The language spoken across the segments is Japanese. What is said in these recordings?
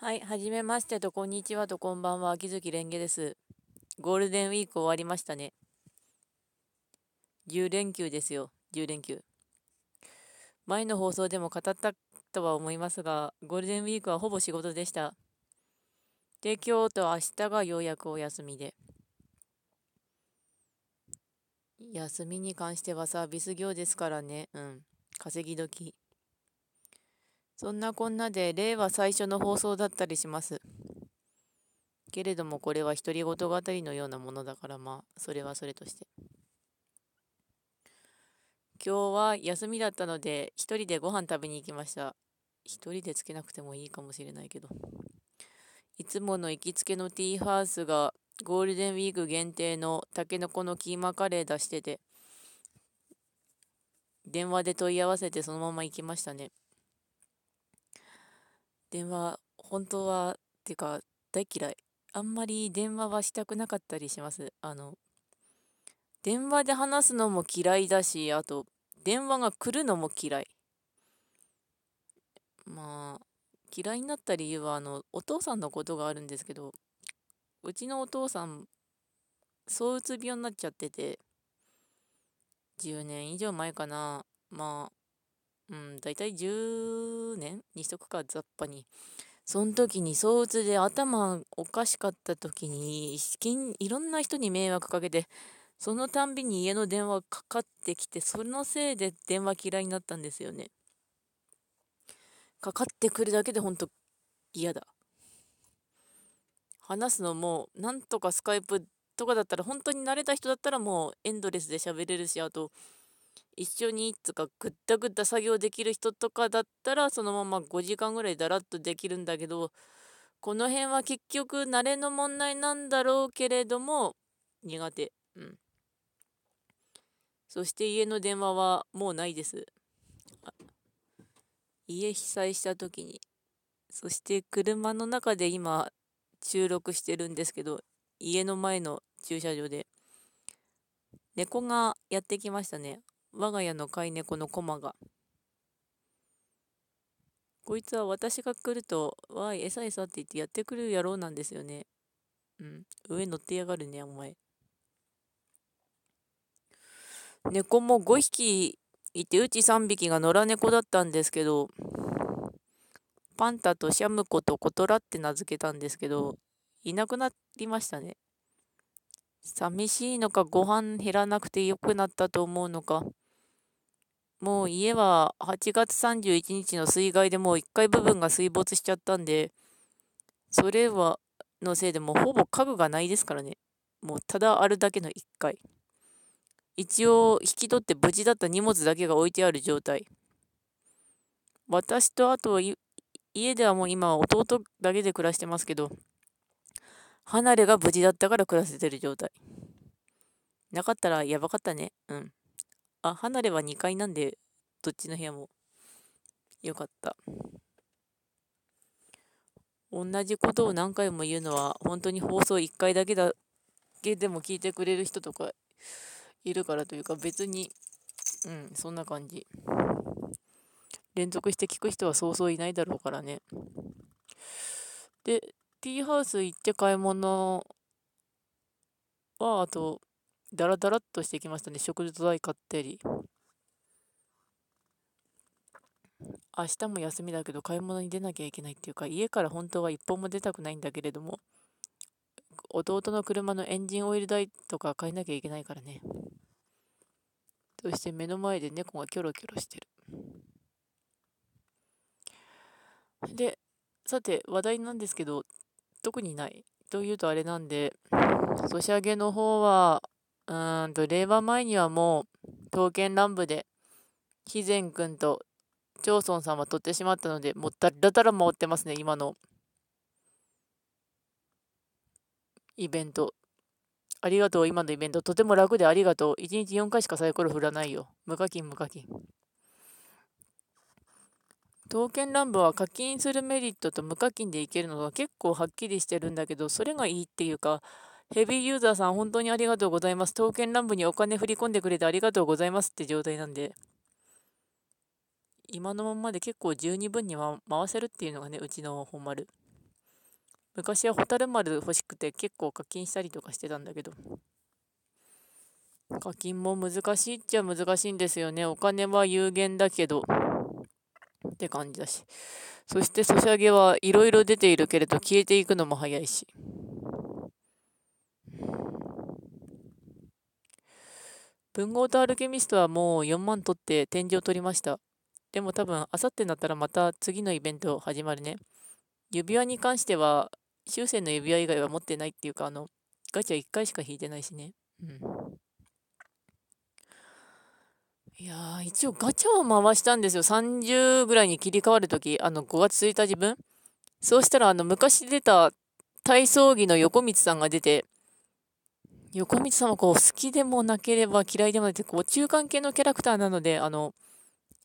はい、はじめましてと、こんにちはと、こんばんは、秋月蓮華です。ゴールデンウィーク終わりましたね。10連休ですよ、10連休。前の放送でも語ったとは思いますが、ゴールデンウィークはほぼ仕事でした。で、今日と明日がようやくお休みで。休みに関してはサービス業ですからね、うん、稼ぎ時。そんなこんなで令和最初の放送だったりします。けれどもこれは独り言語りのようなものだからまあそれはそれとして。今日は休みだったので一人でご飯食べに行きました。一人でつけなくてもいいかもしれないけど。いつもの行きつけのティーハウスがゴールデンウィーク限定のたけのこのキーマカレー出してて電話で問い合わせてそのまま行きましたね。電話、本当は、っていうか、大嫌い。あんまり電話はしたくなかったりします。あの、電話で話すのも嫌いだし、あと、電話が来るのも嫌い。まあ、嫌いになった理由は、あの、お父さんのことがあるんですけど、うちのお父さん、躁うつ病になっちゃってて、10年以上前かな。まあ、うん、だいたい10年にしとくか、雑把に。その時に、躁うつで頭おかしかった時に、いろんな人に迷惑かけて、そのたんびに家の電話かかってきて、そのせいで電話嫌いになったんですよね。かかってくるだけでほんと嫌だ。話すのも、なんとかスカイプとかだったら、本当に慣れた人だったらもうエンドレスで喋れるし、あと、一緒につかぐったぐった作業できる人とかだったらそのまま5時間ぐらいだらっとできるんだけどこの辺は結局慣れの問題なんだろうけれども苦手。うん。そして家の電話はもうないです。家被災した時に。そして車の中で今収録してるんですけど家の前の駐車場で。猫がやってきましたね。我が家の飼い猫のコマが。こいつは私が来ると、わい、餌餌って言ってやってくる野郎なんですよね。うん。上乗ってやがるね、お前。猫も5匹いて、うち3匹が野良猫だったんですけど、パンタとシャムコとコトラって名付けたんですけど、いなくなりましたね。寂しいのか、ご飯減らなくてよくなったと思うのか。もう家は8月31日の水害でもう1階部分が水没しちゃったんで、それは、のせいでもうほぼ家具がないですからね。もうただあるだけの1階。一応引き取って無事だった荷物だけが置いてある状態。私とあと家ではもう今弟だけで暮らしてますけど、離れが無事だったから暮らせてる状態。なかったらやばかったね。うん。あ、離れは2階なんで、どっちの部屋もよかった。同じことを何回も言うのは、本当に放送1回だけだけでも聞いてくれる人とかいるからというか、別に、うん、そんな感じ。連続して聞く人はそうそういないだろうからね。で、ティーハウス行って買い物は、あと、ダラダラっとしてきましたね。食事代買ったり。明日も休みだけど買い物に出なきゃいけないっていうか、家から本当は一本も出たくないんだけれども、弟の車のエンジンオイル代とか買えなきゃいけないからね。そして目の前で猫がキョロキョロしてる。で、さて話題なんですけど、特にない。というとあれなんで、ソシャゲの方は、うーんと、令和前にはもう、刀剣乱舞で、肥前くんと、長村さんは取ってしまったので、もうだらだら回ってますね、今の、イベント。ありがとう、今のイベント。とても楽でありがとう。1日4回しかサイコロ振らないよ。無課金、無課金。刀剣乱舞は課金するメリットと無課金でいけるのが結構はっきりしてるんだけど、それがいいっていうか、ヘビーユーザーさん本当にありがとうございます。刀剣乱舞にお金振り込んでくれてありがとうございますって状態なんで、今のままで結構十二分に回せるっていうのがね、うちの本丸。昔はホタル丸欲しくて結構課金したりとかしてたんだけど、課金も難しいっちゃ難しいんですよね。お金は有限だけど、って感じだし。そしてソシャゲはいろいろ出ているけれど消えていくのも早いし。文豪とアルケミストはもう4万取って展示を取りました。でも多分、あさってになったらまた次のイベント始まるね。指輪に関しては、終戦の指輪以外は持ってないっていうか、あの、ガチャ1回しか引いてないしね。うん。いやー、一応ガチャは回したんですよ。30ぐらいに切り替わるとき、あの、5月1日分。そうしたら、あの、昔出た体操着の横光さんが出て、横光さんはこう、好きでもなければ嫌いでもないって、こう、中間系のキャラクターなので、あの、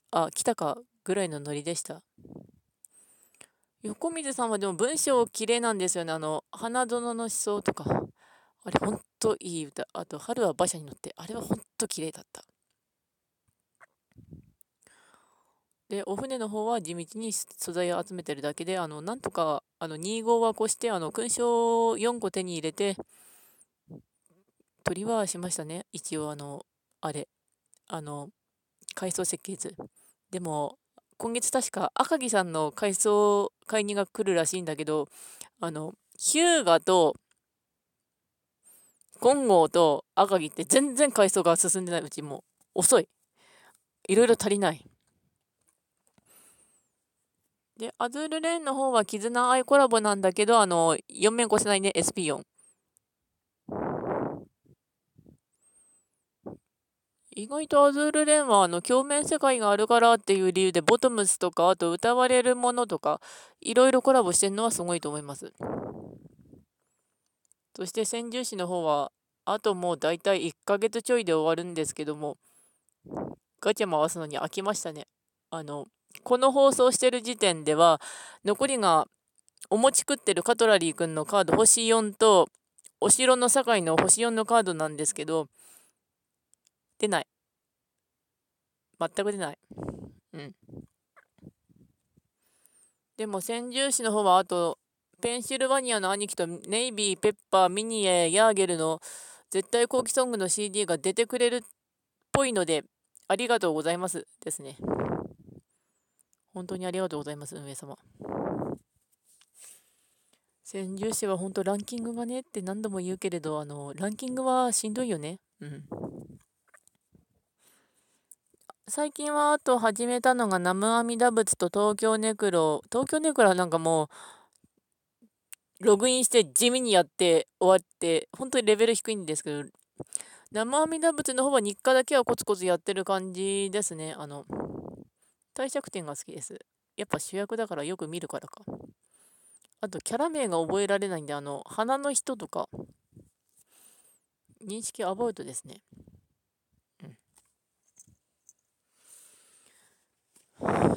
あ、来たかぐらいのノリでした。横水さんはでも文章綺麗なんですよね。あの、花園の思想とか。あれ、ほんといい歌。あと、春は馬車に乗って。あれはほんと綺麗だった。で、お船の方は地道に素材を集めてるだけで、あの、なんとか、あの、2号は越して、あの、勲章4個手に入れて、取りはしましたね。一応、あの、あれ、あの、改装設計図。でも、今月確か赤木さんの改装買いにが来るらしいんだけど、あの、ヒューガと、金剛と赤木って全然改装が進んでないうちも遅い。いろいろ足りない。で、アズールレーンの方は絆アイコラボなんだけど、あの、4面越せないね、SP4。意外とアズールレーンはあの鏡面世界があるからっていう理由でボトムスとかあと歌われるものとかいろいろコラボしてるのはすごいと思います。そして千住市の方はあともうだいたい1ヶ月ちょいで終わるんですけどもガチャ回すのに飽きましたね。あのこの放送してる時点では残りがお餅食ってるカトラリーくんのカード星4とお城の境の星4のカードなんですけど出ない。全く出ない。うん。でも、先住市の方は、あと、ペンシルバニアの兄貴とネイビー、ペッパー、ミニエ、ヤーゲルの絶対後期ソングの CD が出てくれるっぽいので、ありがとうございますですね。本当にありがとうございます、運営様。先住市は本当ランキングがねって何度も言うけれど、あの、ランキングはしんどいよね。うん。最近はあと始めたのが南無阿弥陀仏と東京ネクロ。東京ネクロはなんかもう、ログインして地味にやって終わって、本当にレベル低いんですけど、南無阿弥陀仏の方は日課だけはコツコツやってる感じですね。あの、帝釈天が好きです。やっぱ主役だからよく見るからか。あと、キャラ名が覚えられないんで、あの、花の人とか、認識アバウトですね。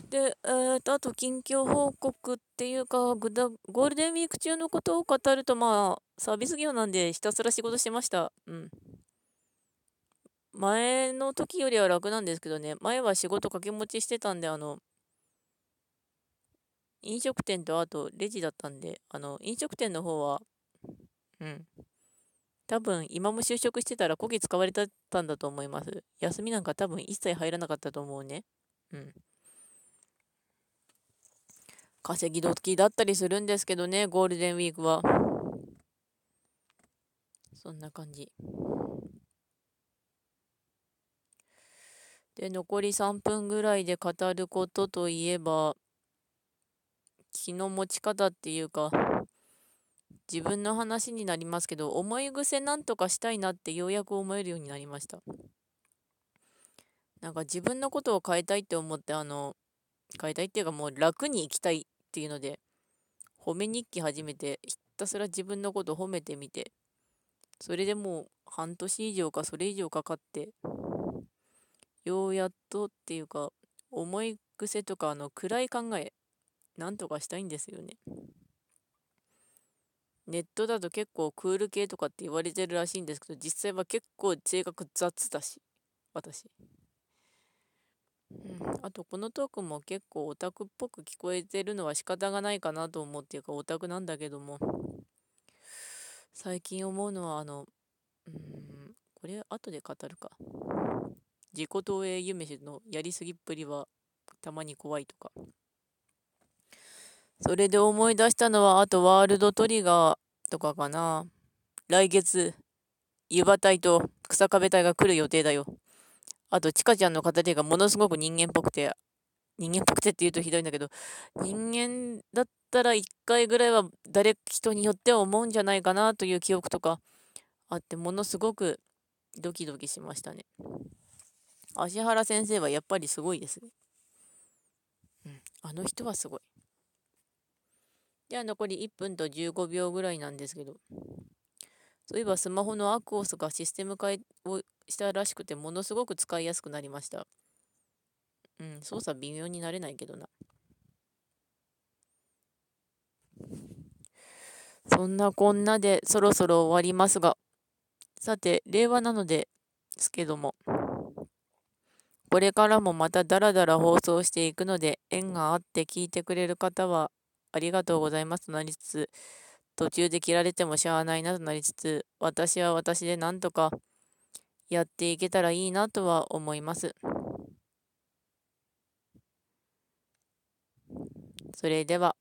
で、えーと、あと近況報告っていうか、ゴールデンウィーク中のことを語ると、まあ、サービス業なんでひたすら仕事してました。うん。前の時よりは楽なんですけどね、前は仕事掛け持ちしてたんで、あの、飲食店とあとレジだったんで、あの、飲食店の方は、うん。多分、今も就職してたらこき使われてたんだと思います。休みなんか多分一切入らなかったと思うね。うん。稼ぎ時だったりするんですけどね、ゴールデンウィークは。そんな感じ。で、残り3分ぐらいで語ることといえば、気の持ち方っていうか、自分の話になりますけど、思い癖なんとかしたいなってようやく思えるようになりました。なんか自分のことを変えたいって思って、あの、変えたいっていうかもう楽に生きたいっていうので、褒め日記始めて、ひたすら自分のこと褒めてみて、それでもう半年以上かそれ以上かかって、ようやっとっていうか、思い癖とか、あの、暗い考え、なんとかしたいんですよね。ネットだと結構クール系とかって言われてるらしいんですけど、実際は結構性格雑だし、私。うん、あとこのトークも結構オタクっぽく聞こえてるのは仕方がないかなと思うっていうかオタクなんだけども最近思うのはあのうんこれ後で語るか自己投影夢のやりすぎっぷりはたまに怖いとか。それで思い出したのはあとワールドトリガーとかかな。来月湯葉隊と草壁隊が来る予定だよ。あと、ちかちゃんの語りがものすごく人間っぽくて、人間っぽくてって言うとひどいんだけど、人間だったら一回ぐらいは誰、人によっては思うんじゃないかなという記憶とかあって、ものすごくドキドキしましたね。芦原先生はやっぱりすごいですね。うん、あの人はすごい。じゃあ残り1分と15秒ぐらいなんですけど、そういえばスマホのアクオスがシステム化をしたらしくて、ものすごく使いやすくなりました。うん、操作微妙になれないけどな。そんなこんなでそろそろ終わりますが、さて、令和なのですけども、これからもまたダラダラ放送していくので、縁があって聞いてくれる方はありがとうございますとなりつつ、途中で切られてもしゃあないなとなりつつ、私は私でなんとかやっていけたらいいなとは思います。それでは、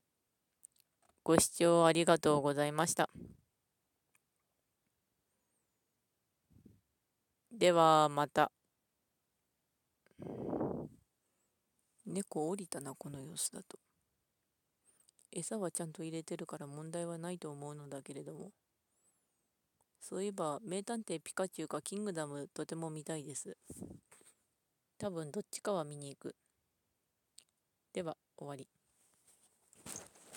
ご視聴ありがとうございました。ではまた。猫降りたな、この様子だと。餌はちゃんと入れてるから問題はないと思うのだけれども。そういえば、名探偵ピカチュウかキングダムとても見たいです。多分どっちかは見に行く。では、終わり。